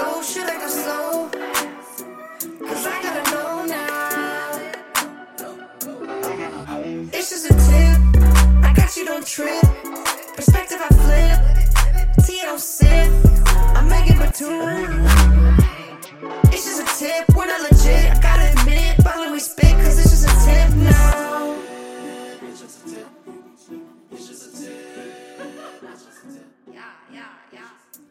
I I I. It's just a tip. I got you, don't trip. Perspective I flip. Don't sip. I'm Megan Batoon. It's just a tip. We're not legit.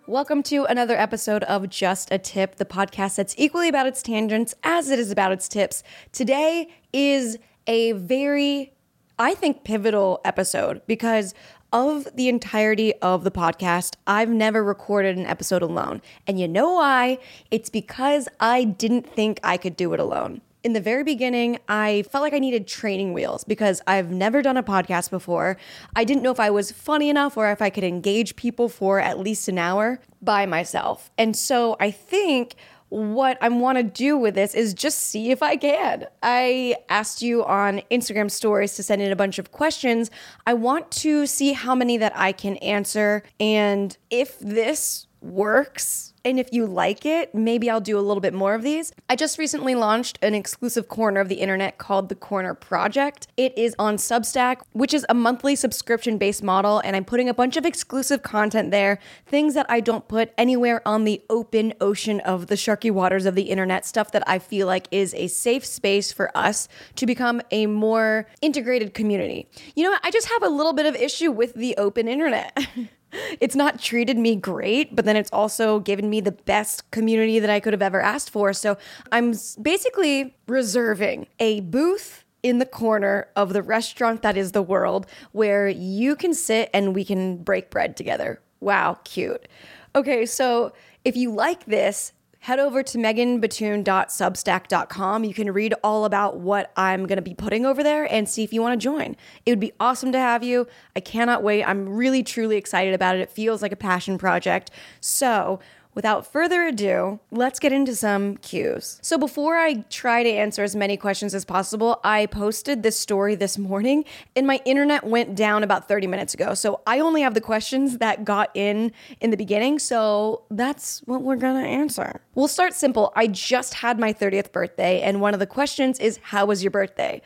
Welcome to another episode of Just a Tip, the podcast that's equally about its tangents as it is about its tips. Today is a very, I think, pivotal episode because of the entirety of the podcast, I've never recorded an episode alone. And you know why? It's because I didn't think I could do it alone in the very beginning, I felt like I needed training wheels because I've never done a podcast before. I didn't know if I was funny enough or if I could engage people for at least an hour by myself. And so I think what I want to do with this is just see if I can. I asked you on Instagram stories to send in a bunch of questions. I want to see how many that I can answer and if this works and if you like it, maybe I'll do a little bit more of these. I just recently launched an exclusive corner of the internet called the Corner Project. It is on Substack, which is a monthly subscription based model, and I'm putting a bunch of exclusive content there, things that I don't put anywhere on the open ocean of the sharky waters of the internet, stuff that I feel like is a safe space for us to become a more integrated community. You know what? I just have a little bit of issue with the open internet. it's not treated me great, but then it's also given me the best community that I could have ever asked for. So I'm basically reserving a booth in the corner of the restaurant that is the world where you can sit and we can break bread together. Wow, cute. Okay, so if you like this, head over to meganbatoon.substack.com. You can read all about what I'm going to be putting over there and see if you want to join. It would be awesome to have you. I cannot wait. I'm really, truly excited about it. It feels like a passion project. So, Without further ado, let's get into some cues. So, before I try to answer as many questions as possible, I posted this story this morning and my internet went down about 30 minutes ago. So, I only have the questions that got in in the beginning. So, that's what we're gonna answer. We'll start simple. I just had my 30th birthday, and one of the questions is How was your birthday?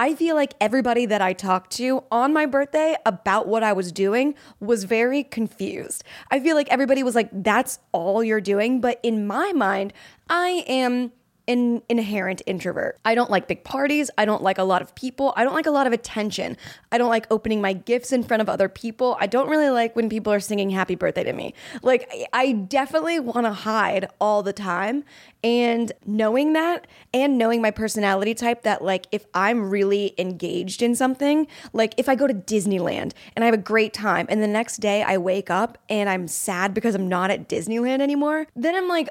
I feel like everybody that I talked to on my birthday about what I was doing was very confused. I feel like everybody was like, that's all you're doing. But in my mind, I am an inherent introvert. I don't like big parties. I don't like a lot of people. I don't like a lot of attention. I don't like opening my gifts in front of other people. I don't really like when people are singing happy birthday to me. Like, I definitely want to hide all the time. And knowing that and knowing my personality type, that like if I'm really engaged in something, like if I go to Disneyland and I have a great time and the next day I wake up and I'm sad because I'm not at Disneyland anymore, then I'm like,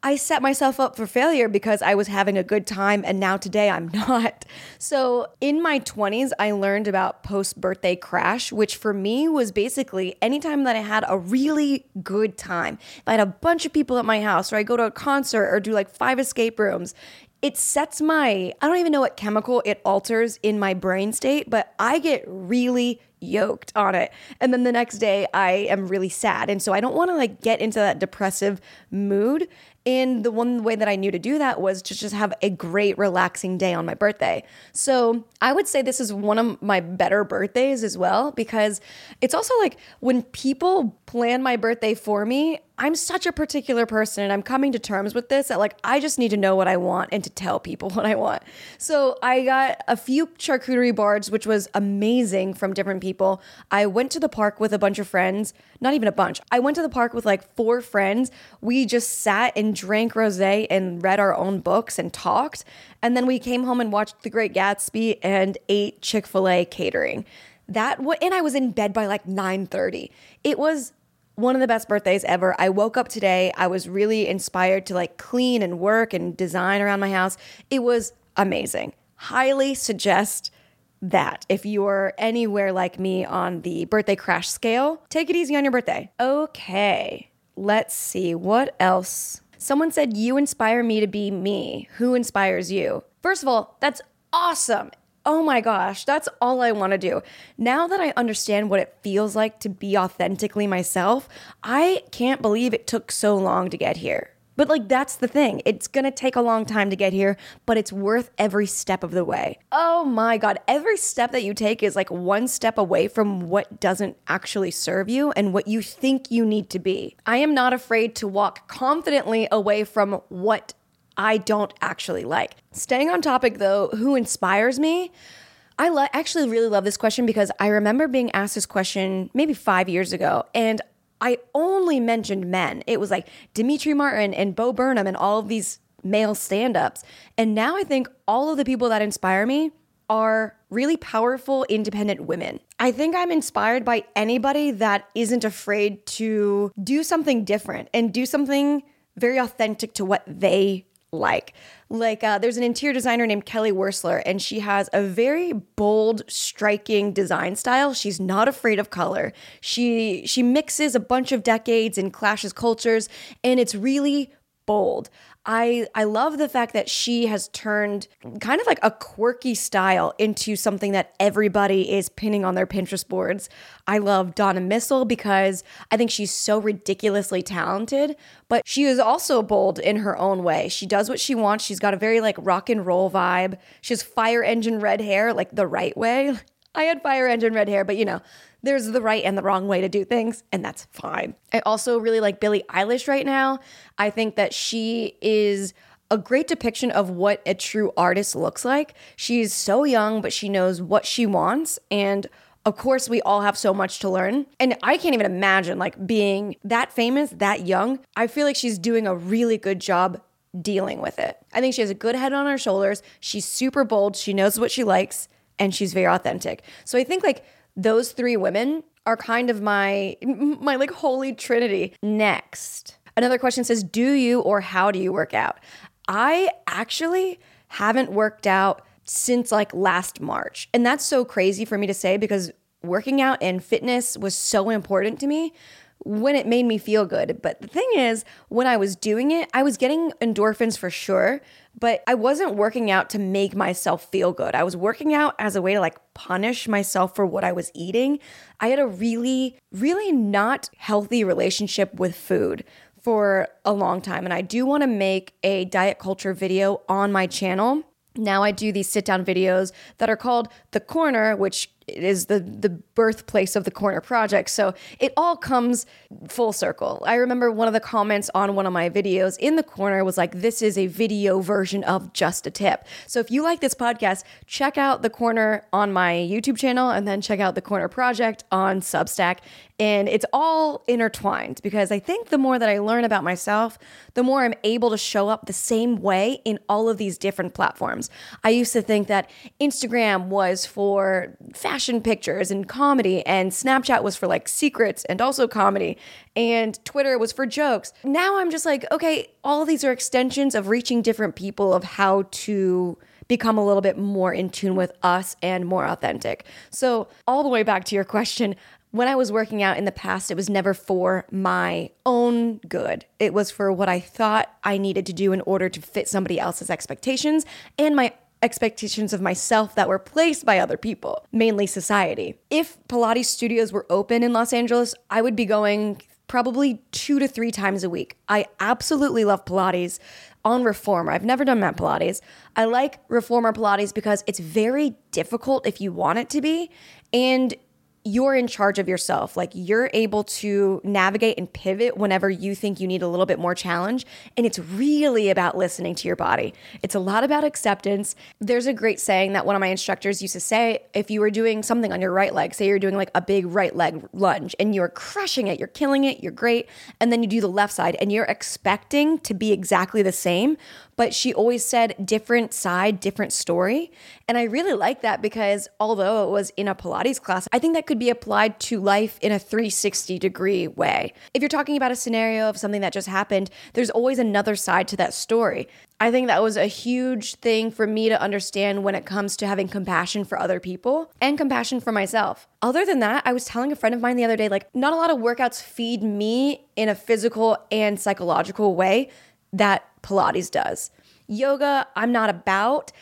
I set myself up for failure because I was having a good time and now today I'm not. So, in my 20s, I learned about post birthday crash, which for me was basically anytime that I had a really good time. If I had a bunch of people at my house, or I go to a concert or do like five escape rooms, it sets my, I don't even know what chemical it alters in my brain state, but I get really yoked on it. And then the next day I am really sad. And so I don't want to like get into that depressive mood. And the one way that I knew to do that was to just have a great, relaxing day on my birthday. So I would say this is one of my better birthdays as well, because it's also like when people plan my birthday for me, I'm such a particular person and I'm coming to terms with this that like I just need to know what I want and to tell people what I want. So I got a few charcuterie boards, which was amazing from different people. I went to the park with a bunch of friends, not even a bunch. I went to the park with like four friends. We just sat and drank rosé and read our own books and talked. And then we came home and watched The Great Gatsby and ate Chick-fil-A catering. That what and I was in bed by like 9:30. It was one of the best birthdays ever. I woke up today. I was really inspired to like clean and work and design around my house. It was amazing. Highly suggest that if you're anywhere like me on the birthday crash scale, take it easy on your birthday. Okay, let's see what else. Someone said, You inspire me to be me. Who inspires you? First of all, that's awesome oh my gosh, that's all I want to do. Now that I understand what it feels like to be authentically myself, I can't believe it took so long to get here. But like that's the thing. It's to take a long time to get here, but it's worth every step of the way. Oh my god, every step that you take is like one step away from what doesn't actually serve you and what you think you need to be. I am not afraid to walk confidently away from what I don't actually like. Staying on topic though, who inspires me? I lo- actually really love this question because I remember being asked this question maybe five years ago, and I only mentioned men. It was like Demetri Martin and Bo Burnham and all of these male stand ups. And now I think all of the people that inspire me are really powerful, independent women. I think I'm inspired by anybody that isn't afraid to do something different and do something very authentic to what they like. Like, uh, there's an interior designer named Kelly Wearstler, and she has a very bold, striking design style. She's not afraid of color. She she mixes a bunch of decades and clashes cultures, and it's really bold. I I love the fact that she has turned kind of like a quirky style into something that everybody is pinning on their Pinterest boards. I love Donna Missal because I think she's so ridiculously talented, but she is also bold in her own way. She does what she wants. She's got a very like rock and roll vibe. She has fire engine red hair, like the right way. I had fire engine red hair, but you know, there's the right and the wrong way to do things, and that's fine. I also really like Billie Eilish right now. I think that she is a great depiction of what a true artist looks like. She's so young, but she knows what she wants. And of course, we all have so much to learn. And I can't even imagine like being that famous, that young. I feel like she's doing a really good job dealing with it. I think she has a good head on her shoulders. She's super bold. She knows what she likes and she's very authentic. So I think like those three women are kind of my my like holy trinity. Next. Another question says, "Do you or how do you work out?" I actually haven't worked out since like last March. And that's so crazy for me to say because working out and fitness was so important to me when it made me feel good. But the thing is, when I was doing it, I was getting endorphins for sure, but I wasn't working out to make myself feel good. I was working out as a way to like punish myself for what I was eating. I had a really, really not healthy relationship with food for a long time. And I do want to make a diet culture video on my channel. Now I do these sit down videos that are called The Corner, which is the the birthplace of the corner project. So it all comes full circle. I remember one of the comments on one of my videos in the corner was like this is a video version of just a tip. So if you like this podcast check out the corner on my youtube channel and then check out the corner project on substack. And it's all intertwined because I think the more that I learn about myself, the more I'm able to show up the same way in all of these different platforms. I used to think that Instagram was for fashion pictures and comedy, and Snapchat was for like secrets and also comedy, and Twitter was for jokes. Now I'm just like, okay, all these are extensions of reaching different people of how to become a little bit more in tune with us and more authentic. So, all the way back to your question, when I was working out in the past, it was never for my own good. It was for what I thought I needed to do in order to fit somebody else's expectations and my expectations of myself that were placed by other people, mainly society. If Pilates studios were open in Los Angeles, I would be going probably two to three times a week. I absolutely love Pilates on reformer. I've never done mat Pilates. I like reformer Pilates because it's very difficult if you want it to be. And you're in charge of yourself. Like you're able to navigate and pivot whenever you think you need a little bit more challenge. And it's really about listening to your body. It's a lot about acceptance. There's a great saying that one of my instructors used to say if you were doing something on your right leg, say you're doing like a big right leg lunge and you're crushing it, you're killing it, you're great. And then you do the left side and you're expecting to be exactly the same but she always said different side, different story. And I really like that because although it was in a Pilates class, I think that could be applied to life in a 360 degree way. If you're talking about a scenario of something that just happened, there's always another side to that story. I think that was a huge thing for me to understand when it comes to having compassion for other people and compassion for myself. Other than that, I was telling a friend of mine the other day, like, not a lot of workouts feed me in a physical and psychological way that Pilates does. Yoga, I'm not about,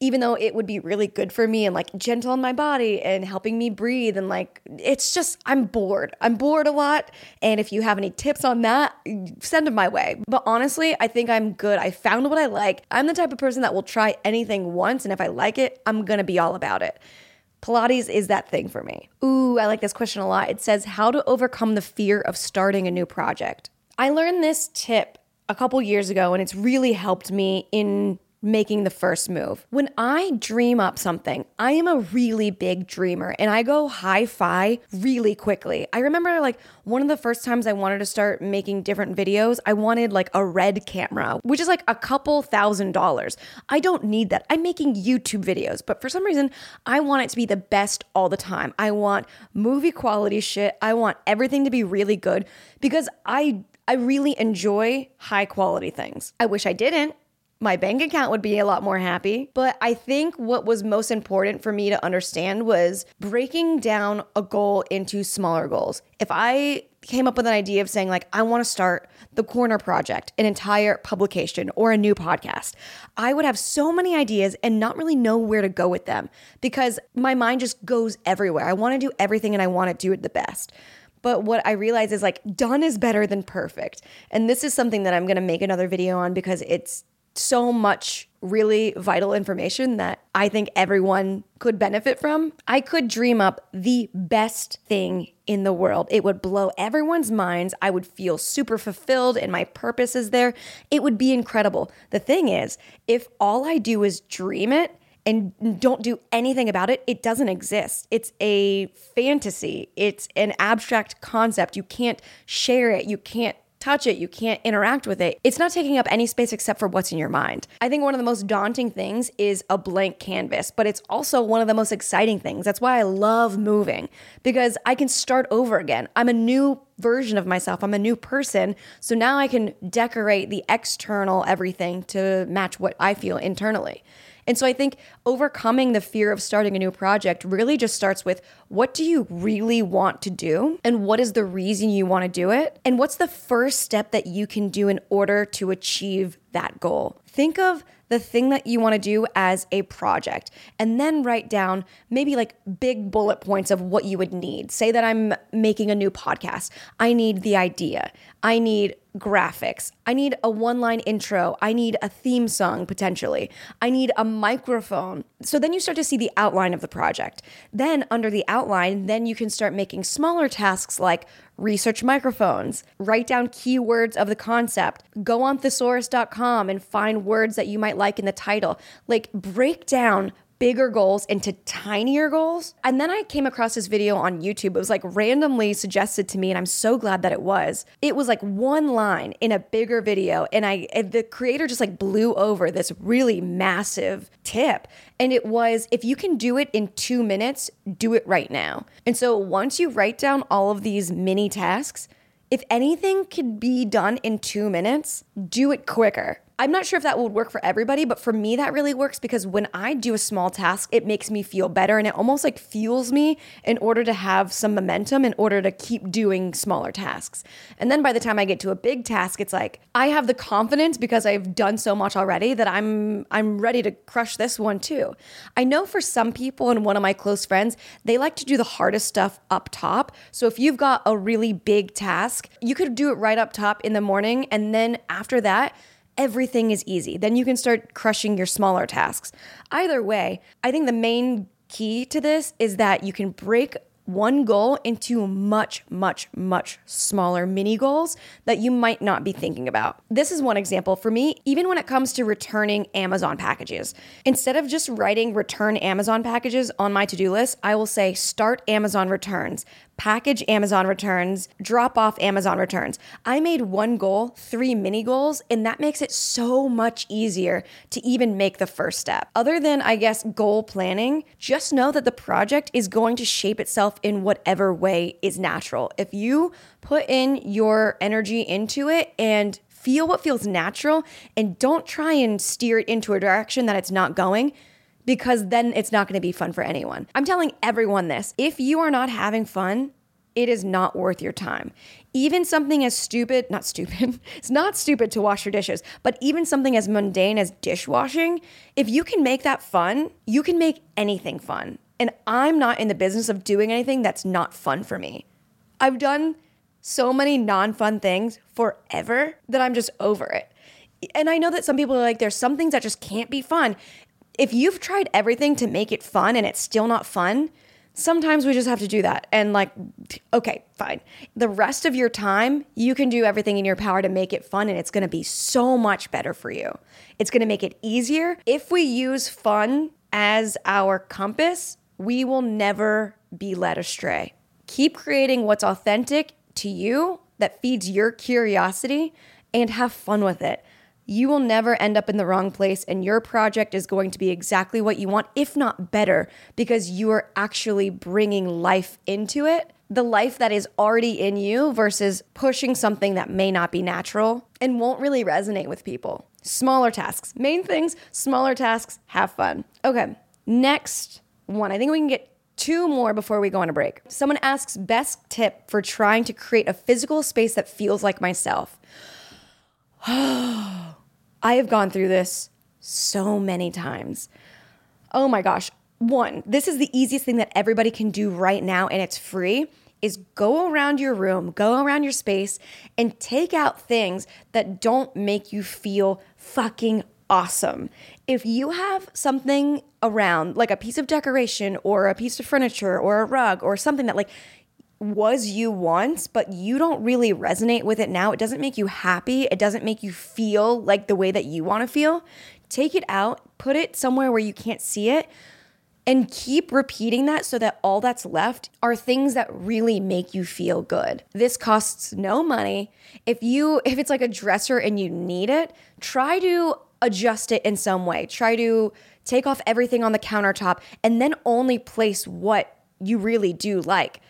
even though it would be really good for me and like gentle on my body and helping me breathe. And like, it's just, I'm bored. I'm bored a lot. And if you have any tips on that, send them my way. But honestly, I think I'm good. I found what I like. I'm the type of person that will try anything once. And if I like it, I'm going to be all about it. Pilates is that thing for me. Ooh, I like this question a lot. It says, How to overcome the fear of starting a new project. I learned this tip a couple years ago, and it's really helped me in making the first move. When I dream up something, I am a really big dreamer and I go hi fi really quickly. I remember like one of the first times I wanted to start making different videos, I wanted like a red camera, which is like a couple thousand dollars. I don't need that. I'm making YouTube videos, but for some reason, I want it to be the best all the time. I want movie quality shit. I want everything to be really good because I I really enjoy high quality things. I wish I didn't. My bank account would be a lot more happy. But I think what was most important for me to understand was breaking down a goal into smaller goals. If I came up with an idea of saying, like, I want to start the Corner Project, an entire publication or a new podcast, I would have so many ideas and not really know where to go with them because my mind just goes everywhere. I want to do everything and I want to do it the best. But what I realize is like done is better than perfect. And this is something that I'm going to make another video on because it's so much really vital information that I think everyone could benefit from. I could dream up the best thing in the world. It would blow everyone's minds. I would feel super fulfilled and my purpose is there. It would be incredible. The thing is, if all I do is dream it, and don't do anything about it, it doesn't exist. It's a fantasy, it's an abstract concept. You can't share it, you can't touch it, you can't interact with it. It's not taking up any space except for what's in your mind. I think one of the most daunting things is a blank canvas, but it's also one of the most exciting things. That's why I love moving because I can start over again. I'm a new version of myself. I'm a new person. So now I can decorate the external everything to match what I feel internally. And so I think overcoming the fear of starting a new project really just starts with what do you really want to do? And what is the reason you want to do it? And what's the first step that you can do in order to achieve that goal? Think of the thing that you want to do as a project and then write down maybe like big bullet points of what you would need. Say that I'm making a new podcast. I need the idea. I need graphics. I need a one line intro. I need a theme song potentially. I need a microphone. So then you start to see the outline of the project. Then, under the outline, then you can start making smaller tasks like research microphones, write down keywords of the concept, go on thesaurus.com and find words that you might like in the title. Like, break down bigger goals into tinier goals. And then I came across this video on YouTube. It was like randomly suggested to me, and I'm so glad that it was. It was like one line in a bigger video, and I the creator just like blew over this really massive tip. And it was if you can do it in two minutes, do it right now. And so once you write down all of these mini tasks, if anything could be done in two minutes, do it quicker. I'm not sure if that would work for everybody, but for me, that really works because when I do a small task, it makes me feel better and it almost like fuels me in order to have some momentum in order to keep doing smaller tasks. And then by the time I get to a big task, it's like I have the confidence because I've done so much already that I'm I'm ready to crush this one too. I know for some people and one of my close friends, they like to do the hardest stuff up top. So if you've got a really big task, you could do it right up top in the morning and then after that, everything is easy. Then you can start crushing your smaller tasks. Either way, I think the main key to this is that you can break one goal into much, much, much smaller mini goals that you might not be thinking about. This is one example for me, even when it comes to returning Amazon packages. Instead of just writing return Amazon packages on my to do list, I will say start Amazon returns package Amazon returns, drop off Amazon returns. I made one goal, three mini goals, and that makes it so much easier to even make the first step. Other than, I guess, goal planning, just know that the project is going to shape itself in whatever way is natural. If you put in your energy into it and feel what feels natural and don't try and steer it into a direction that it's not going because then it's not going to be fun for anyone. I'm telling everyone this. If you are not having fun, it is not worth your time. Even something as stupid, not stupid, it's not stupid to wash your dishes, but even something as mundane as dishwashing, if you can make that fun, you can make anything fun. And I'm not in the business of doing anything that's not fun for me. I've done so many non fun things forever that I'm just over it. And I know that some people are like, there's some things that just can't be fun if you've tried everything to make it fun and it's still not fun, sometimes we just have to do that. And like, okay, fine. The rest of your time, you can do everything in your power to make it fun and it's gonna be so much better for you. It's gonna make it easier. If we use fun as our compass, we will never be led astray. Keep creating what's authentic to you that feeds your curiosity and have fun with it you will never end up in the wrong place and your project is going to be exactly what you want, if not better, because you are actually bringing life into it. The life that is already in you versus pushing something that may not be natural and won't really resonate with people. Smaller tasks, main things, smaller tasks, have fun. Okay, next one. I think we can get two more before we go on a break. Someone asks, best tip for trying to create a physical space that feels like myself. I have gone through this so many times. Oh my gosh. One, this is the easiest thing that everybody can do right now, and it's free. Is go around your room, go around your space, and take out things that don't make you feel fucking awesome. If you have something around, like a piece of decoration or a piece of furniture or a rug or something that, like, was you once, but you don't really resonate with it now. It doesn't make you happy. It doesn't make you feel like the way that you want to feel. Take it out, put it somewhere where you can't see it, and keep repeating that so that all that's left are things that really make you feel good. This costs no money. If you if it's like a dresser and you need it, try to adjust it in some way. Try to take off everything on the countertop and then only place what you really do like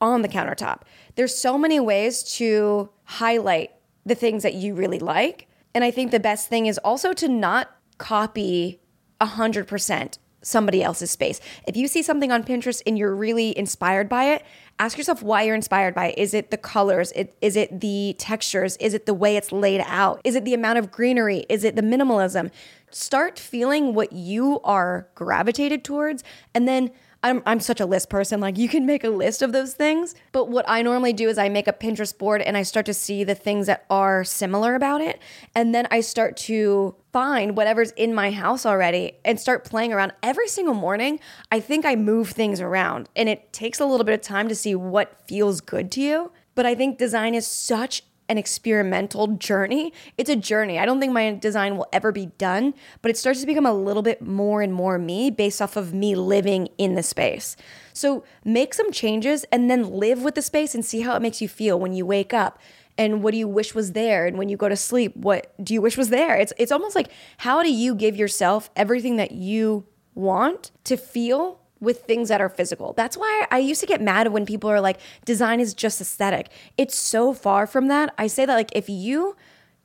on the countertop. There's so many ways to highlight the things that you really like. And I think the best thing is also to not copy 100% somebody else's space. If you see something on Pinterest and you're really inspired by it, ask yourself why you're inspired by it. Is it the colors? Is it the textures? Is it the way it's laid out? Is it the amount of greenery? Is it the minimalism? Start feeling what you are gravitated towards and then I'm, I'm such a list person. Like, you can make a list of those things. But what I normally do is I make a Pinterest board and I start to see the things that are similar about it. And then I start to find whatever's in my house already and start playing around. Every single morning, I think I move things around and it takes a little bit of time to see what feels good to you. But I think design is such an experimental journey. It's a journey. I don't think my design will ever be done, but it starts to become a little bit more and more me based off of me living in the space. So make some changes and then live with the space and see how it makes you feel when you wake up. And what do you wish was there? And when you go to sleep, what do you wish was there? It's it's almost like how do you give yourself everything that you want to feel with things that are physical. That's why I used to get mad when people are like, design is just aesthetic. It's so far from that. I say that, like, if you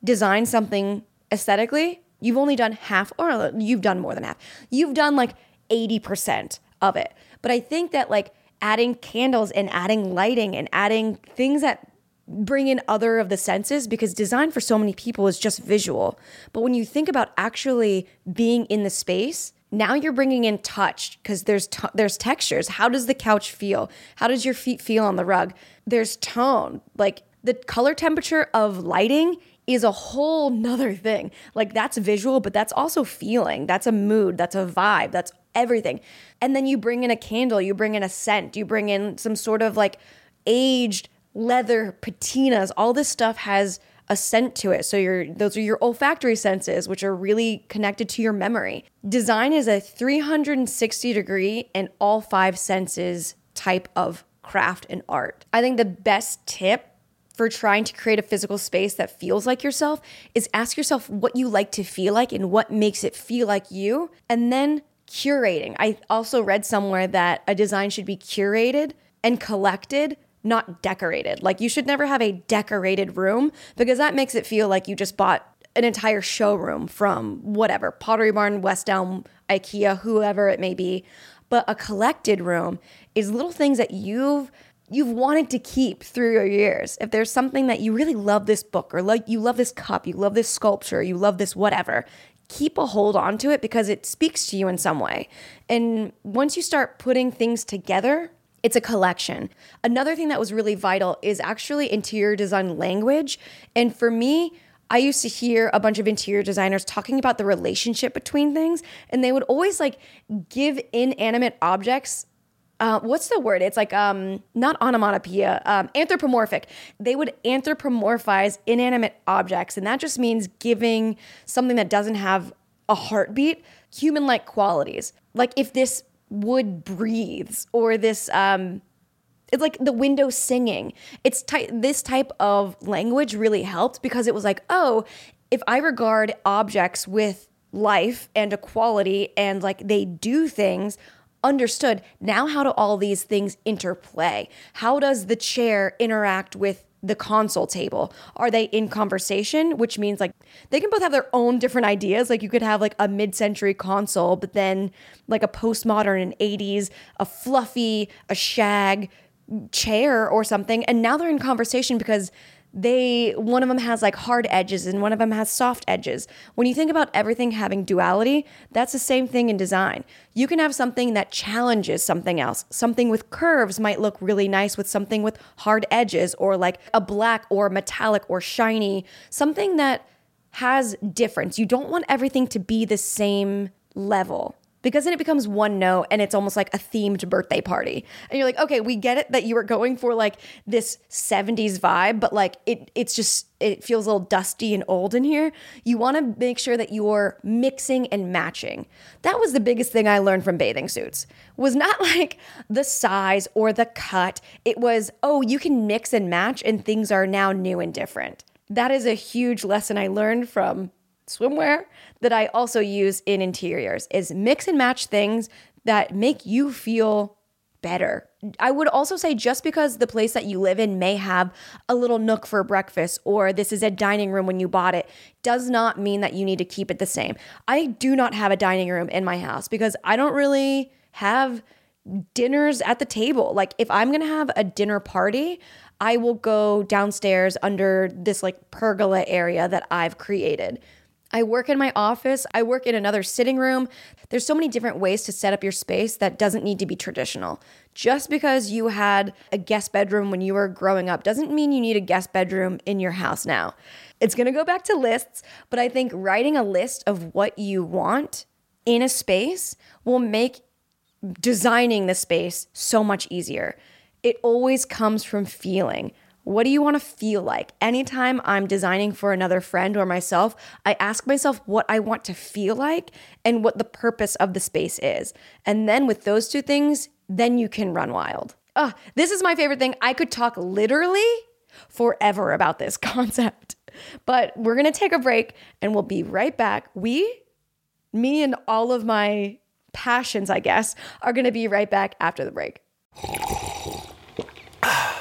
design something aesthetically, you've only done half, or you've done more than half. You've done like 80% of it. But I think that, like, adding candles and adding lighting and adding things that bring in other of the senses because design for so many people is just visual. But when you think about actually being in the space, now you're bringing in touch because there's t- there's textures. How does the couch feel? How does your feet feel on the rug? There's tone. Like the color temperature of lighting is a whole nother thing. Like that's visual, but that's also feeling. That's a mood. That's a vibe. That's everything. And then you bring in a candle, you bring in a scent, you bring in some sort of like aged leather patinas. All this stuff has a scent to it. So your those are your olfactory senses, which are really connected to your memory. Design is a 360 degree and all five senses type of craft and art. I think the best tip for trying to create a physical space that feels like yourself is ask yourself what you like to feel like and what makes it feel like you, and then curating. I also read somewhere that a design should be curated and collected, not decorated. Like you should never have a decorated room because that makes it feel like you just bought an entire showroom from whatever, Pottery Barn, West Elm, IKEA, whoever it may be. But a collected room is little things that you've you've wanted to keep through your years. If there's something that you really love this book or like you love this cup, you love this sculpture, you love this whatever, keep a hold on to it because it speaks to you in some way. And once you start putting things together, it's a collection. Another thing that was really vital is actually interior design language. And for me, I used to hear a bunch of interior designers talking about the relationship between things, and they would always like give inanimate objects uh, what's the word? It's like um, not onomatopoeia, um, anthropomorphic. They would anthropomorphize inanimate objects, and that just means giving something that doesn't have a heartbeat human-like qualities. Like if this wood breathes, or this um, it's like the window singing. It's ty- this type of language really helped because it was like, oh, if I regard objects with life and a quality and like they do things understood now how do all these things interplay? How does the chair interact with the console table? Are they in conversation? Which means like they can both have their own different ideas. Like you could have like a mid century console, but then like a postmodern and 80s, a fluffy, a shag chair or something. And now they're in conversation because they one of them has like hard edges and one of them has soft edges. When you think about everything having duality, that's the same thing in design. You can have something that challenges something else. Something with curves might look really nice with something with hard edges or like a black or metallic or shiny, something that has difference. You don't want everything to be the same level because then it becomes one note and it's almost like a themed birthday party. And you're like, okay, we get it that you were going for like this 70s vibe, but like it it's just it feels a little dusty and old in here. You want to make sure that you're mixing and matching. That was the biggest thing I learned from bathing suits. Was not like the size or the cut. It was, oh, you can mix and match and things are now new and different. That is a huge lesson I learned from swimwear that I also use in interiors is mix and match things that make you feel better. I would also say just because the place that you live in may have a little nook for breakfast or this is a dining room when you bought it does not mean that you need to keep it the same. I do not have a dining room in my house because I don't really have dinners at the table. Like if I'm going to have a dinner party, I will go downstairs under this like pergola area that I've created I work in my office, I work in another sitting room. There's so many different ways to set up your space that doesn't need to be traditional. Just because you had a guest bedroom when you were growing up doesn't mean you need a guest bedroom in your house now. It's gonna go back to lists, but I think writing a list of what you want in a space will make designing the space so much easier. It always comes from feeling. What do you want to feel like? Anytime I'm designing for another friend or myself, I ask myself what I want to feel like and what the purpose of the space is. And then with those two things, then you can run wild. Oh, this is my favorite thing. I could talk literally forever about this concept. But we're going to take a break and we'll be right back. We, me, and all of my passions, I guess, are going to be right back after the break.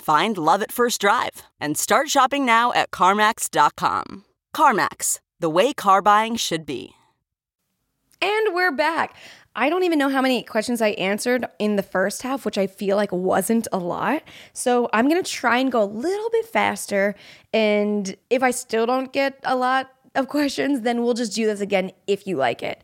Find love at first drive and start shopping now at CarMax.com. CarMax, the way car buying should be. And we're back. I don't even know how many questions I answered in the first half, which I feel like wasn't a lot. So I'm going to try and go a little bit faster. And if I still don't get a lot of questions, then we'll just do this again if you like it.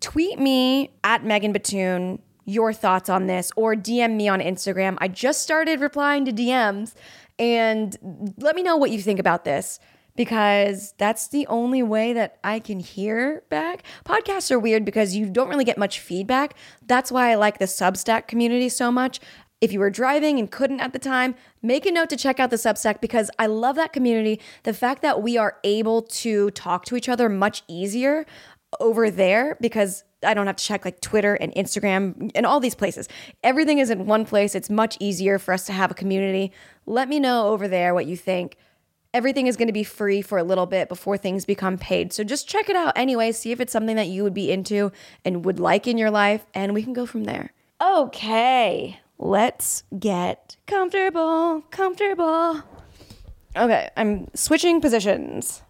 Tweet me at Megan Batoon your thoughts on this or DM me on Instagram. I just started replying to DMs and let me know what you think about this because that's the only way that I can hear back. Podcasts are weird because you don't really get much feedback. That's why I like the Substack community so much. If you were driving and couldn't at the time, make a note to check out the Substack because I love that community. The fact that we are able to talk to each other much easier over there because I don't have to check like Twitter and Instagram and all these places. Everything is in one place. It's much easier for us to have a community. Let me know over there what you think. Everything is going to be free for a little bit before things become paid. So just check it out anyway. See if it's something that you would be into and would like in your life, and we can go from there. Okay, let's get comfortable. Comfortable. Okay, I'm switching positions.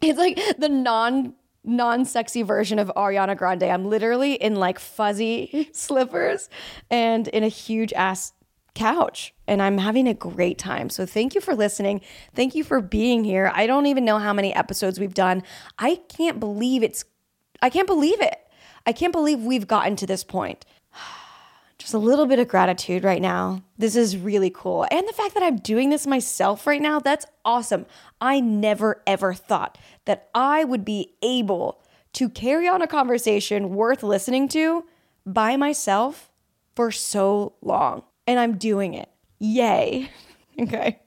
It's like the non non sexy version of Ariana Grande. I'm literally in like fuzzy slippers and in a huge ass couch and I'm having a great time. So thank you for listening. Thank you for being here. I don't even know how many episodes we've done. I can't believe it's I can't believe it. I can't believe we've gotten to this point. Just a little bit of gratitude right now. This is really cool. And the fact that I'm doing this myself right now, that's awesome. I never ever thought that I would be able to carry on a conversation worth listening to by myself for so long and I'm doing it. Yay. okay.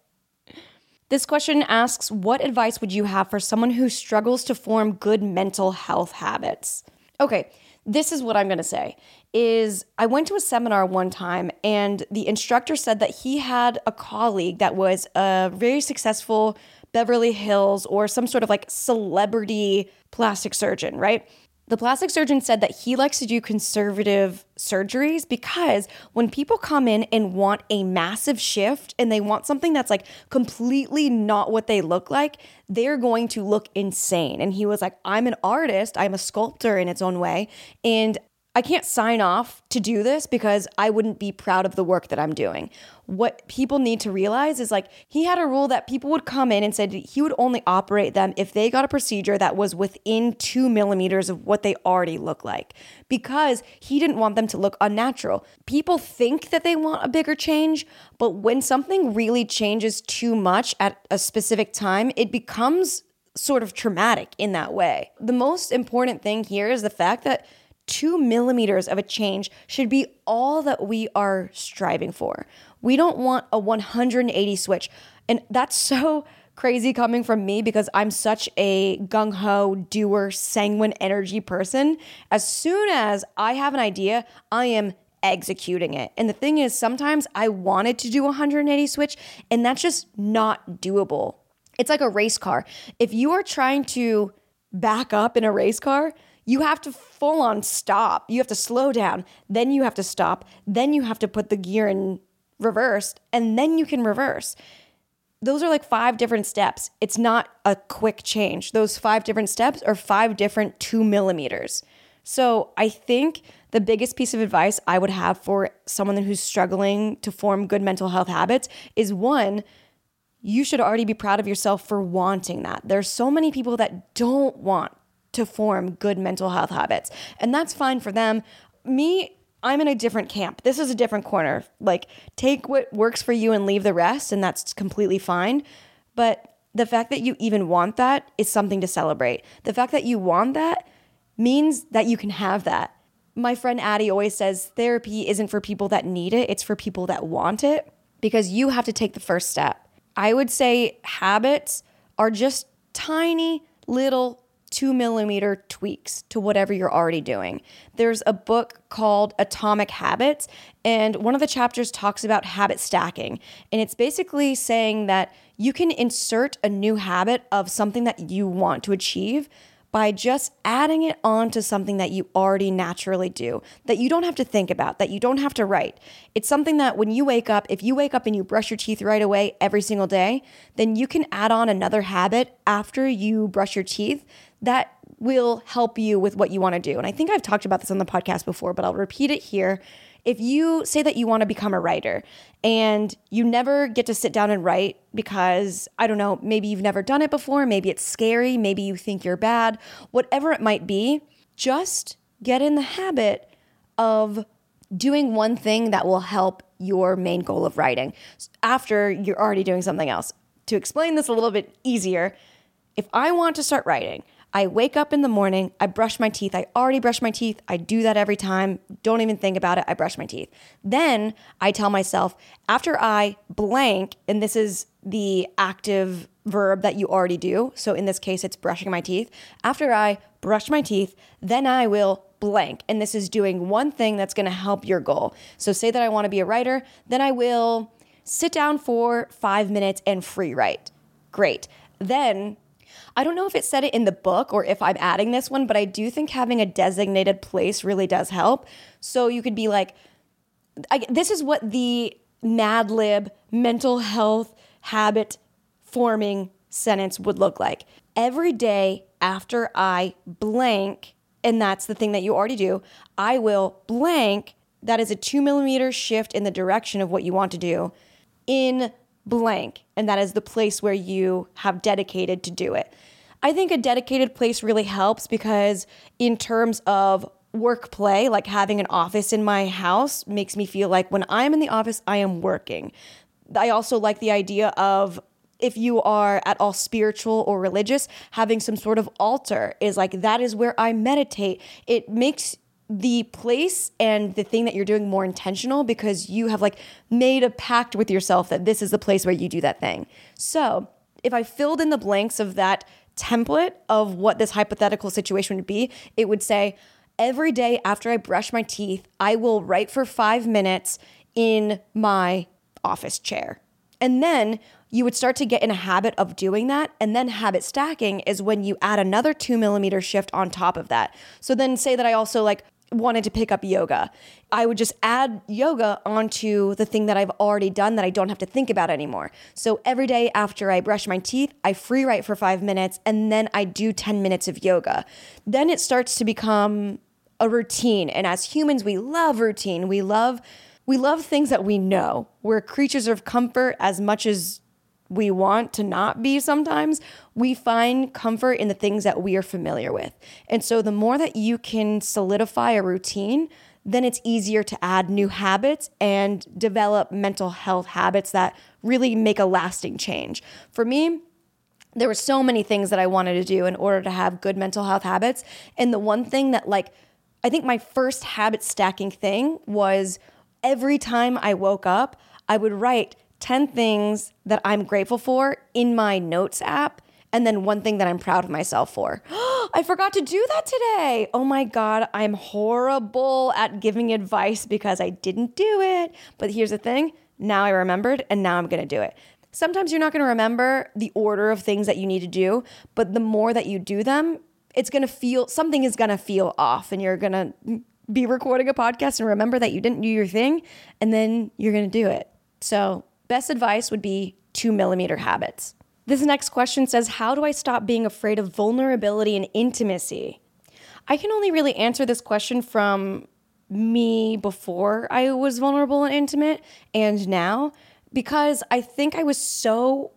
This question asks What advice would you have for someone who struggles to form good mental health habits? Okay, this is what I'm to say is I went to a seminar one time and the instructor said that he had a colleague that was a very successful Beverly Hills or some sort of like celebrity plastic surgeon, right? The plastic surgeon said that he likes to do conservative surgeries because when people come in and want a massive shift and they want something that's like completely not what they look like, they're going to look insane. And he was like, I'm an artist, I'm a sculptor in its own way, and I can't sign off to do this because I wouldn't be proud of the work that I'm doing. What people need to realize is like he had a rule that people would come in and said he would only operate them if they got a procedure that was within two millimeters of what they already look like because he didn't want them to look unnatural. People think that they want a bigger change, but when something really changes too much at a specific time, it becomes sort of traumatic in that way. The most important thing here is the fact that two millimeters of a change should be all that we are striving for. We don't want a 180 switch. And that's so crazy coming from me because I'm such a gung ho, doer, sanguine energy person. As soon as I have an idea, I am executing it. And the thing is, sometimes I wanted to do a 180 switch, and that's just not doable. It's like a race car. If you are trying to back up in a race car, you have to full on stop. You have to slow down. Then you have to stop. Then you have to put the gear in reverse and then you can reverse. Those are like five different steps. It's not a quick change. Those five different steps are five different two millimeters. So I think the biggest piece of advice I would have for someone who's struggling to form good mental health habits is one, you should already be proud of yourself for wanting that. There's so many people that don't want to form good mental health habits. And that's fine for them. Me, I'm in a different camp. This is a different corner. Like, take what works for you and leave the rest, and that's completely fine. But the fact that you even want that is something to celebrate. The fact that you want that means that you can have that. My friend Addie always says therapy isn't for people that need it, it's for people that want it because you have to take the first step. I would say habits are just tiny little two millimeter tweaks to whatever you're already doing. There's a book called Atomic Habits, and one of the chapters talks about habit stacking. And it's basically saying that you can insert a new habit of something that you want to achieve by just adding it on to something that you already naturally do, that you don't have to think about, that you don't have to write. It's something that when you wake up, if you wake up and you brush your teeth right away every single day, then you can add on another habit after you brush your teeth that will help you with what you want to do. And I think I've talked about this on the podcast before, but I'll repeat it here. If you say that you want to become a writer and you never get to sit down and write because, I don't know, maybe you've never done it before, maybe it's scary, maybe you think you're bad, whatever it might be, just get in the habit of doing one thing that will help your main goal of writing after you're already doing something else. To explain this a little bit easier, if I want to start writing, I wake up in the morning, I brush my teeth. I already brush my teeth. I do that every time. Don't even think about it. I brush my teeth. Then I tell myself, after I blank, and this is the active verb that you already do. So in this case, it's brushing my teeth. After I brush my teeth, then I will blank. And this is doing one thing that's going to help your goal. So say that I want to be a writer, then I will sit down for five minutes and free write. Great. Then I don't know if it said it in the book or if I'm adding this one, but I do think having a designated place really does help. So you could be like, I, this is what the Mad Lib mental health habit forming sentence would look like. Every day after I blank, and that's the thing that you already do, I will blank. That is a two millimeter shift in the direction of what you want to do in blank. And that is the place where you have dedicated to do it. I think a dedicated place really helps because, in terms of work play, like having an office in my house makes me feel like when I'm in the office, I am working. I also like the idea of if you are at all spiritual or religious, having some sort of altar is like that is where I meditate. It makes the place and the thing that you're doing more intentional because you have like made a pact with yourself that this is the place where you do that thing. So, if I filled in the blanks of that template of what this hypothetical situation would be, it would say, every day after I brush my teeth, I will write for five minutes in my office chair. And then you would start to get in a habit of doing that. And then habit stacking is when you add another two millimeter shift on top of that. So then say that I also like wanted to pick up yoga. I would just add yoga onto the thing that I've already done that I don't have to think about anymore. So every day after I brush my teeth, I free write for five minutes and then I do 10 minutes of yoga. Then it starts to become a routine. And as humans, we love routine. We love we love things that we know. We're creatures of comfort as much as we want to not be sometimes, we find comfort in the things that we are familiar with. And so the more that you can solidify a routine, then it's easier to add new habits and develop mental health habits that really make a lasting change. For me, there were so many things that I wanted to do in order to have good mental health habits. And the one thing that, like, I think my first habit stacking thing was every time I woke up, I would write 10 things that I'm grateful for in my notes app and then one thing that I'm proud of myself for. I forgot to do that today. Oh my God, I'm horrible at giving advice because I didn't do it. But here's the thing now I remembered and now I'm gonna do it. Sometimes you're not gonna remember the order of things that you need to do, but the more that you do them, it's gonna feel something is gonna feel off and you're gonna be recording a podcast and remember that you didn't do your thing and then you're gonna do it. So Best advice would be two millimeter habits. This next question says How do I stop being afraid of vulnerability and intimacy? I can only really answer this question from me before I was vulnerable and intimate and now because I think I was so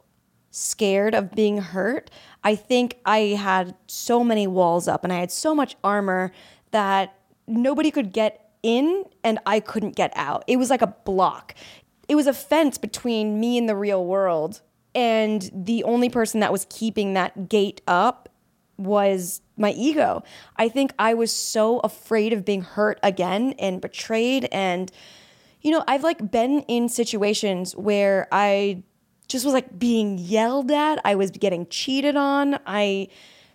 scared of being hurt. I think I had so many walls up and I had so much armor that nobody could get in and I couldn't get out. It was like a block. It was a fence between me and the real world. And the only person that was keeping that gate up was my ego. I think I was so afraid of being hurt again and betrayed. And, you know, I've like been in situations where I just was like being yelled at, I was getting cheated on. I,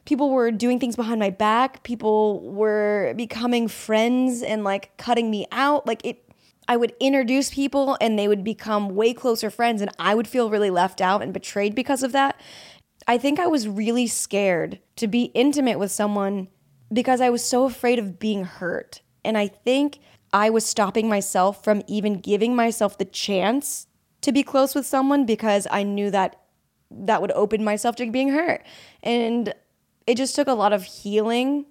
people were doing things behind my back people were becoming friends and like cutting me out like it i would introduce people and they would become way closer friends and i would feel really left out and betrayed because of that. I think i was really scared to be intimate with someone because i was so afraid of being hurt. And i think i was stopping myself from even giving myself the chance to be close with someone because i knew that that would open myself to being hurt. And it just took a lot of healing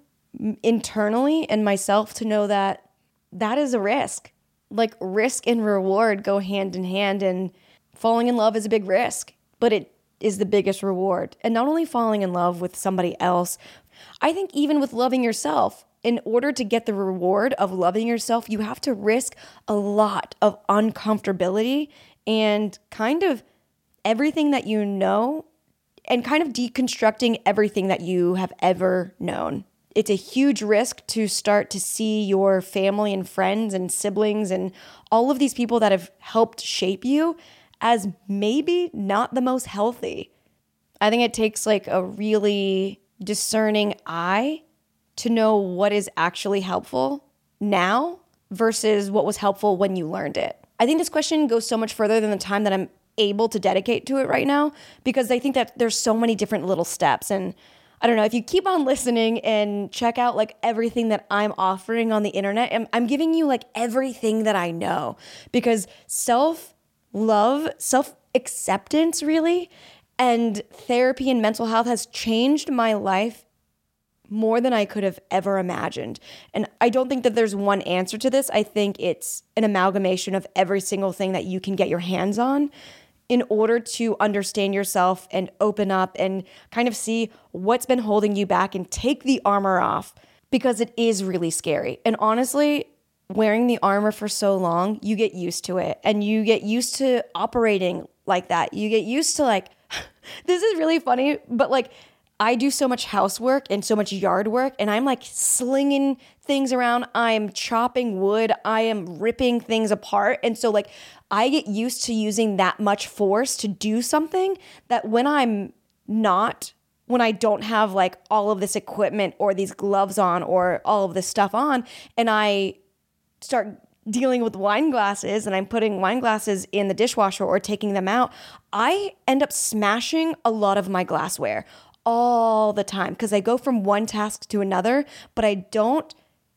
internally and myself to know that that is a risk. Like risk and reward go hand in hand and falling in love is a big risk, but it is the biggest reward. And not only falling in love with somebody else, I think even with loving yourself, in order to get the reward of loving yourself, you have to risk a lot of uncomfortability and kind of everything that you know and kind of deconstructing everything that you have ever known. It's a huge risk to start to see your family and friends and siblings and all of these people that have helped shape you as maybe not the most healthy. I think it takes like a really discerning eye to know what is actually helpful now versus what was helpful when you learned it. I think this question goes so much further than the time that I'm able to dedicate to it right now because I think that there's so many different little steps and I don't know if you keep on listening and check out like everything that I'm offering on the internet I'm, I'm giving you like everything that I know because self love self acceptance really and therapy and mental health has changed my life more than I could have ever imagined. And I don't think that there's one answer to this. I think it's an amalgamation of every single thing that you can get your hands on in order to understand yourself and open up and kind of see what's been holding you back and take the armor off because it is really scary. And honestly, wearing the armor for so long, you get used to it and you get used to operating like that. You get used to like, this is really funny, but like, I do so much housework and so much yard work, and I'm like slinging things around. I'm chopping wood. I am ripping things apart. And so, like, I get used to using that much force to do something that when I'm not, when I don't have like all of this equipment or these gloves on or all of this stuff on, and I start dealing with wine glasses and I'm putting wine glasses in the dishwasher or taking them out, I end up smashing a lot of my glassware all the time because I go from one task to another, but I don't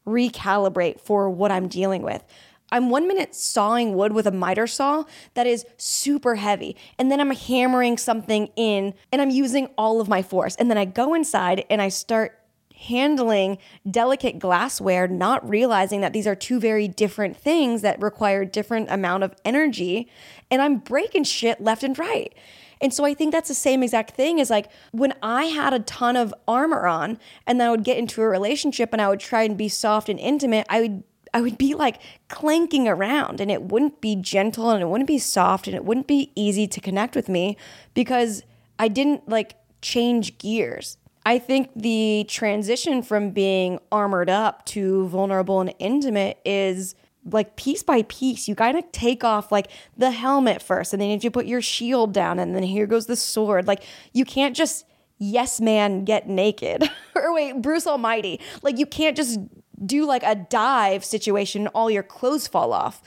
recalibrate for what I'm dealing with. I'm one minute sawing wood with a miter saw that is super heavy. And then I'm hammering something in and I'm using all of my force. And then I go inside and I start handling delicate glassware, not realizing that these are two very different things that require different amount of energy. And I'm breaking shit left and right. And so I think that's the same exact thing as like when I had a ton of armor on and then I would get into a relationship and I would try and be soft and intimate, I would I would be like clanking around and it wouldn't be gentle and it wouldn't be soft and it wouldn't be easy to connect with me because I didn't like change gears. I think the transition from being armored up to vulnerable and intimate is like piece by piece. You gotta take off like the helmet first, and then you put your shield down, and then here goes the sword. Like you can't just yes man get naked or wait bruce almighty like you can't just do like a dive situation, and all your clothes fall off.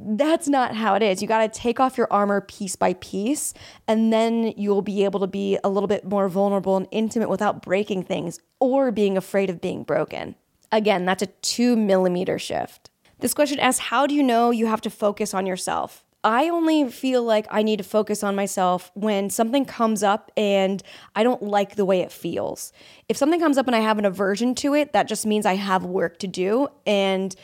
That's not how it is. You got to take off your armor piece by piece, and then you'll be able to be a little bit more vulnerable and intimate without breaking things or being afraid of being broken. Again, that's a two millimeter shift. This question asks How do you know you have to focus on yourself? I only feel like I need to focus on myself when something comes up and I don't like the way it feels. If something comes up and I have an aversion to it, that just means I have work to do. And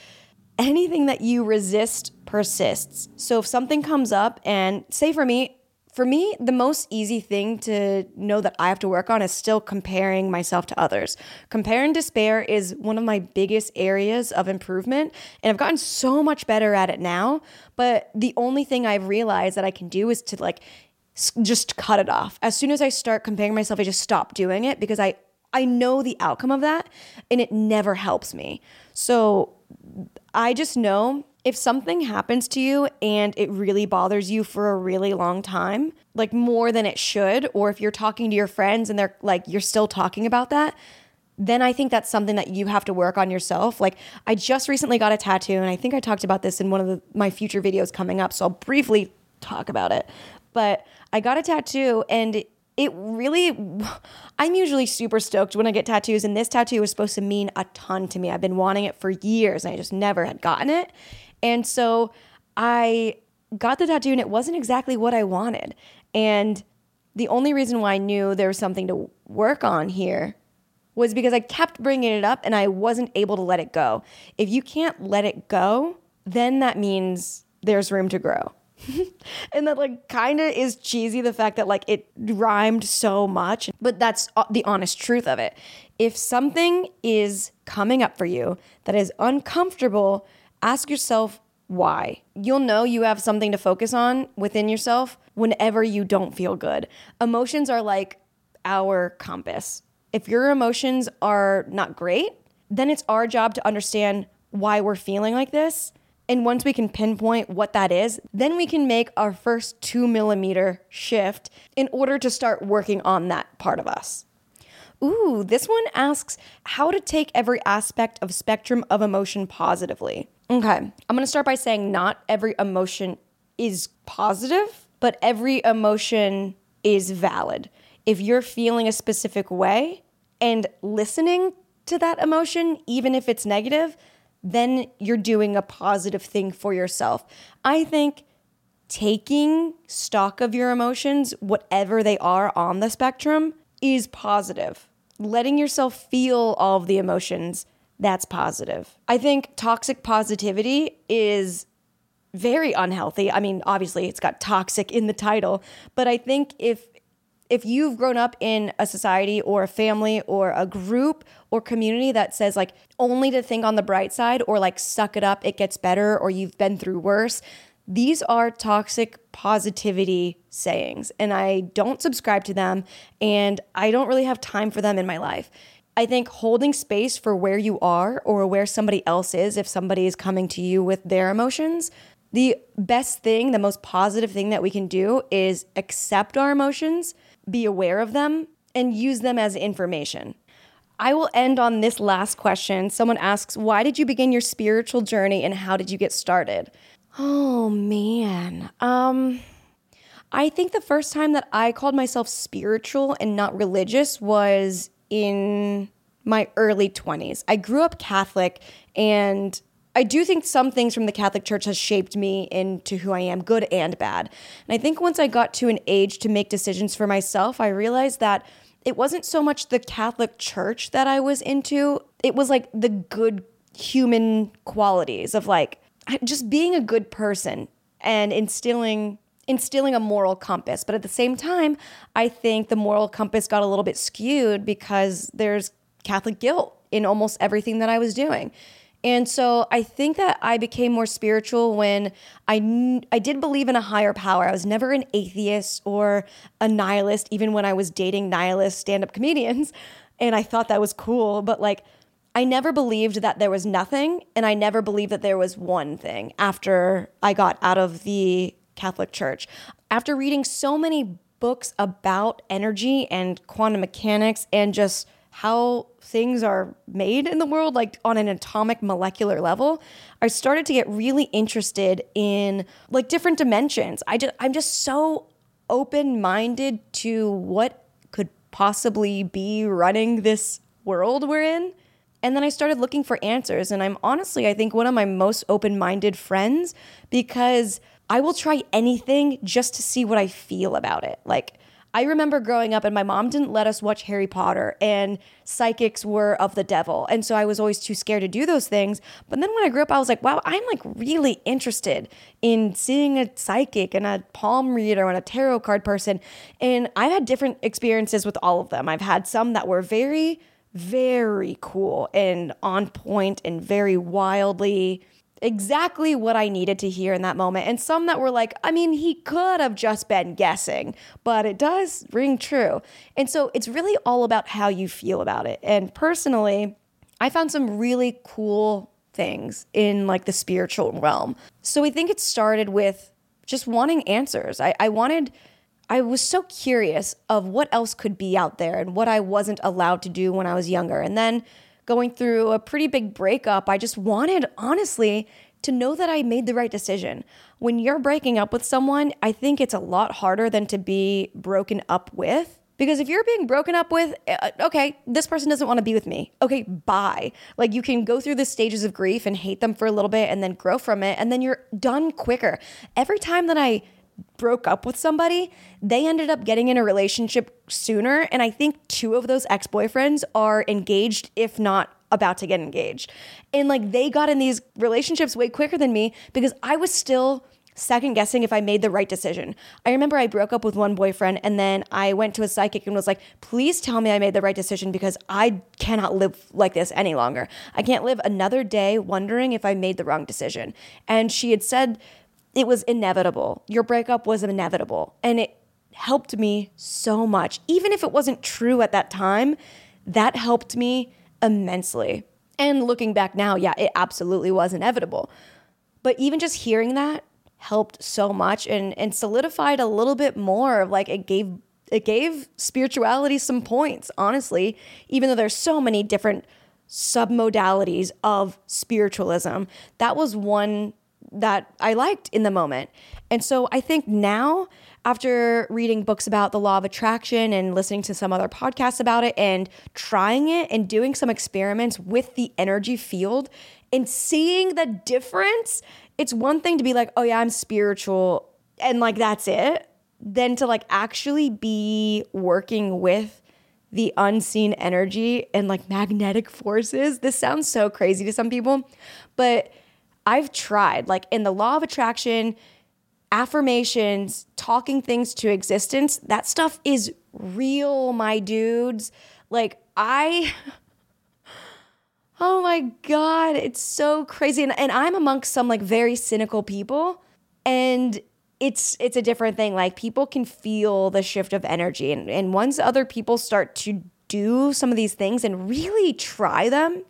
anything that you resist persists. So if something comes up, and say for me, for me, the most easy thing to know that I have to work on is still comparing myself to others. Compare and despair is one of my biggest areas of improvement, and I've gotten so much better at it now. But the only thing I've realized that I can do is to like just cut it off. As soon as I start comparing myself, I just stop doing it because I I know the outcome of that and it never helps me. So I just know if something happens to you and it really bothers you for a really long time, like more than it should, or if you're talking to your friends and they're like, you're still talking about that, then I think that's something that you have to work on yourself. Like, I just recently got a tattoo, and I think I talked about this in one of the, my future videos coming up. So I'll briefly talk about it. But I got a tattoo, and it really, I'm usually super stoked when I get tattoos, and this tattoo was supposed to mean a ton to me. I've been wanting it for years, and I just never had gotten it. And so I got the tattoo, and it wasn't exactly what I wanted. And the only reason why I knew there was something to work on here was because I kept bringing it up and I wasn't able to let it go. If you can't let it go, then that means there's room to grow. and that like kind of is cheesy the fact that like it rhymed so much, but that's the honest truth of it. If something is coming up for you that is uncomfortable, ask yourself why. You'll know you have something to focus on within yourself whenever you don't feel good. Emotions are like our compass. If your emotions are not great, then it's our job to understand why we're feeling like this. And once we can pinpoint what that is, then we can make our first two millimeter shift in order to start working on that part of us. Ooh, this one asks how to take every aspect of spectrum of emotion positively. Okay, I'm gonna start by saying not every emotion is positive, but every emotion is valid. If you're feeling a specific way and listening to that emotion, even if it's negative, then you're doing a positive thing for yourself. I think taking stock of your emotions, whatever they are on the spectrum, is positive. Letting yourself feel all of the emotions, that's positive. I think toxic positivity is very unhealthy. I mean, obviously it's got toxic in the title, but I think if if you've grown up in a society or a family or a group or community that says like only to think on the bright side or like suck it up, it gets better or you've been through worse, these are toxic positivity sayings and I don't subscribe to them and I don't really have time for them in my life. I think holding space for where you are or where somebody else is if somebody is coming to you with their emotions the best thing, the most positive thing that we can do is accept our emotions, be aware of them, and use them as information. I will end on this last question. Someone asks, Why did you begin your spiritual journey and how did you get started? Oh man. Um, I think the first time that I called myself spiritual and not religious was in my early 20s. I grew up Catholic and I do think some things from the Catholic Church has shaped me into who I am, good and bad. And I think once I got to an age to make decisions for myself, I realized that it wasn't so much the Catholic Church that I was into, it was like the good human qualities of like just being a good person and instilling instilling a moral compass. But at the same time, I think the moral compass got a little bit skewed because there's Catholic guilt in almost everything that I was doing. And so I think that I became more spiritual when I kn- I did believe in a higher power. I was never an atheist or a nihilist even when I was dating nihilist stand-up comedians and I thought that was cool, but like I never believed that there was nothing and I never believed that there was one thing after I got out of the Catholic Church. After reading so many books about energy and quantum mechanics and just how things are made in the world, like on an atomic molecular level, I started to get really interested in like different dimensions. I just I'm just so open-minded to what could possibly be running this world we're in. And then I started looking for answers. And I'm honestly, I think, one of my most open minded friends because I will try anything just to see what I feel about it. Like, I remember growing up and my mom didn't let us watch Harry Potter and psychics were of the devil. And so I was always too scared to do those things. But then when I grew up, I was like, wow, I'm like really interested in seeing a psychic and a palm reader and a tarot card person. And I've had different experiences with all of them. I've had some that were very, very cool and on point and very wildly exactly what I needed to hear in that moment. And some that were like, I mean, he could have just been guessing, but it does ring true. And so it's really all about how you feel about it. And personally, I found some really cool things in like the spiritual realm. So I think it started with just wanting answers. I, I wanted. I was so curious of what else could be out there and what I wasn't allowed to do when I was younger. And then going through a pretty big breakup, I just wanted, honestly, to know that I made the right decision. When you're breaking up with someone, I think it's a lot harder than to be broken up with. Because if you're being broken up with, uh, okay, this person doesn't want to be with me. Okay, bye. Like you can go through the stages of grief and hate them for a little bit and then grow from it, and then you're done quicker. Every time that I broke up with somebody, they ended up getting in a relationship sooner. And I think two of those ex boyfriends are engaged, if not about to get engaged. And like they got in these relationships way quicker than me because I was still second guessing if I made the right decision. I remember I broke up with one boyfriend and then I went to a psychic and was like, please tell me I made the right decision because I cannot live like this any longer. I can't live another day wondering if I made the wrong decision. And she had said, it was inevitable. Your breakup was inevitable. And it helped me so much. Even if it wasn't true at that time, that helped me immensely. And looking back now, yeah, it absolutely was inevitable. But even just hearing that helped so much and and solidified a little bit more of like it gave it gave spirituality some points, honestly, even though there's so many different submodalities of spiritualism. That was one that I liked in the moment. And so I think now, after reading books about the law of attraction and listening to some other podcasts about it and trying it and doing some experiments with the energy field and seeing the difference, it's one thing to be like, oh yeah, I'm spiritual and like that's it. Then to like actually be working with the unseen energy and like magnetic forces. This sounds so crazy to some people, but I've tried, like in the law of attraction, affirmations, talking things to existence, that stuff is real, my dudes. Like, I. Oh my God, it's so crazy. And, and I'm amongst some like very cynical people. And it's it's a different thing. Like people can feel the shift of energy. And, and once other people start to do some of these things and really try them,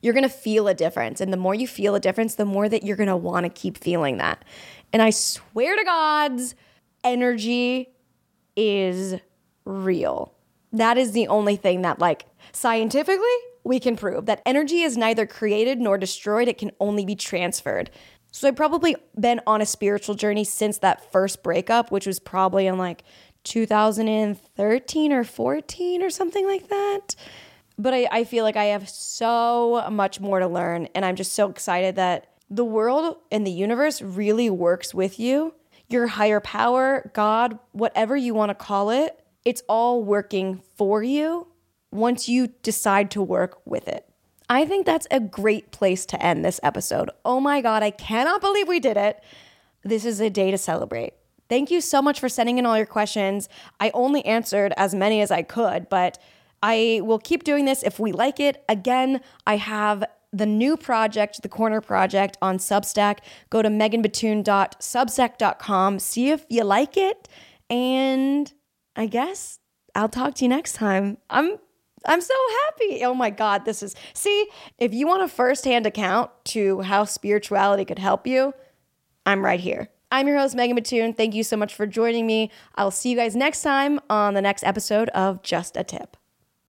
you're going to feel a difference. And the more you feel a difference, the more that you're going to want to keep feeling that. And I swear to God's energy is real. That is the only thing that, like, scientifically, we can prove that energy is neither created nor destroyed, it can only be transferred. So I've probably been on a spiritual journey since that first breakup, which was probably in like 2013 or 14 or something like that but I, I feel like I have so much more to learn. And I'm just so excited that the world and the universe really works with you. Your higher power, God, whatever you want to call it, it's all working for you once you decide to work with it. I think that's a great place to end this episode. Oh my God, I cannot believe we did it. This is a day to celebrate. Thank you so much for sending in all your questions. I only answered as many as I could, but I will keep doing this if we like it. Again, I have the new project, the Corner Project on Substack. Go to meganbatoon.substack.com, see if you like it, and I guess I'll talk to you next time. I'm I'm so happy. Oh my God, this is see, if you want a first-hand account to how spirituality could help you, I'm right here. I'm your host, Megan Batoon. Thank you so much for joining me. I'll see you guys next time on the next episode of Just a Tip.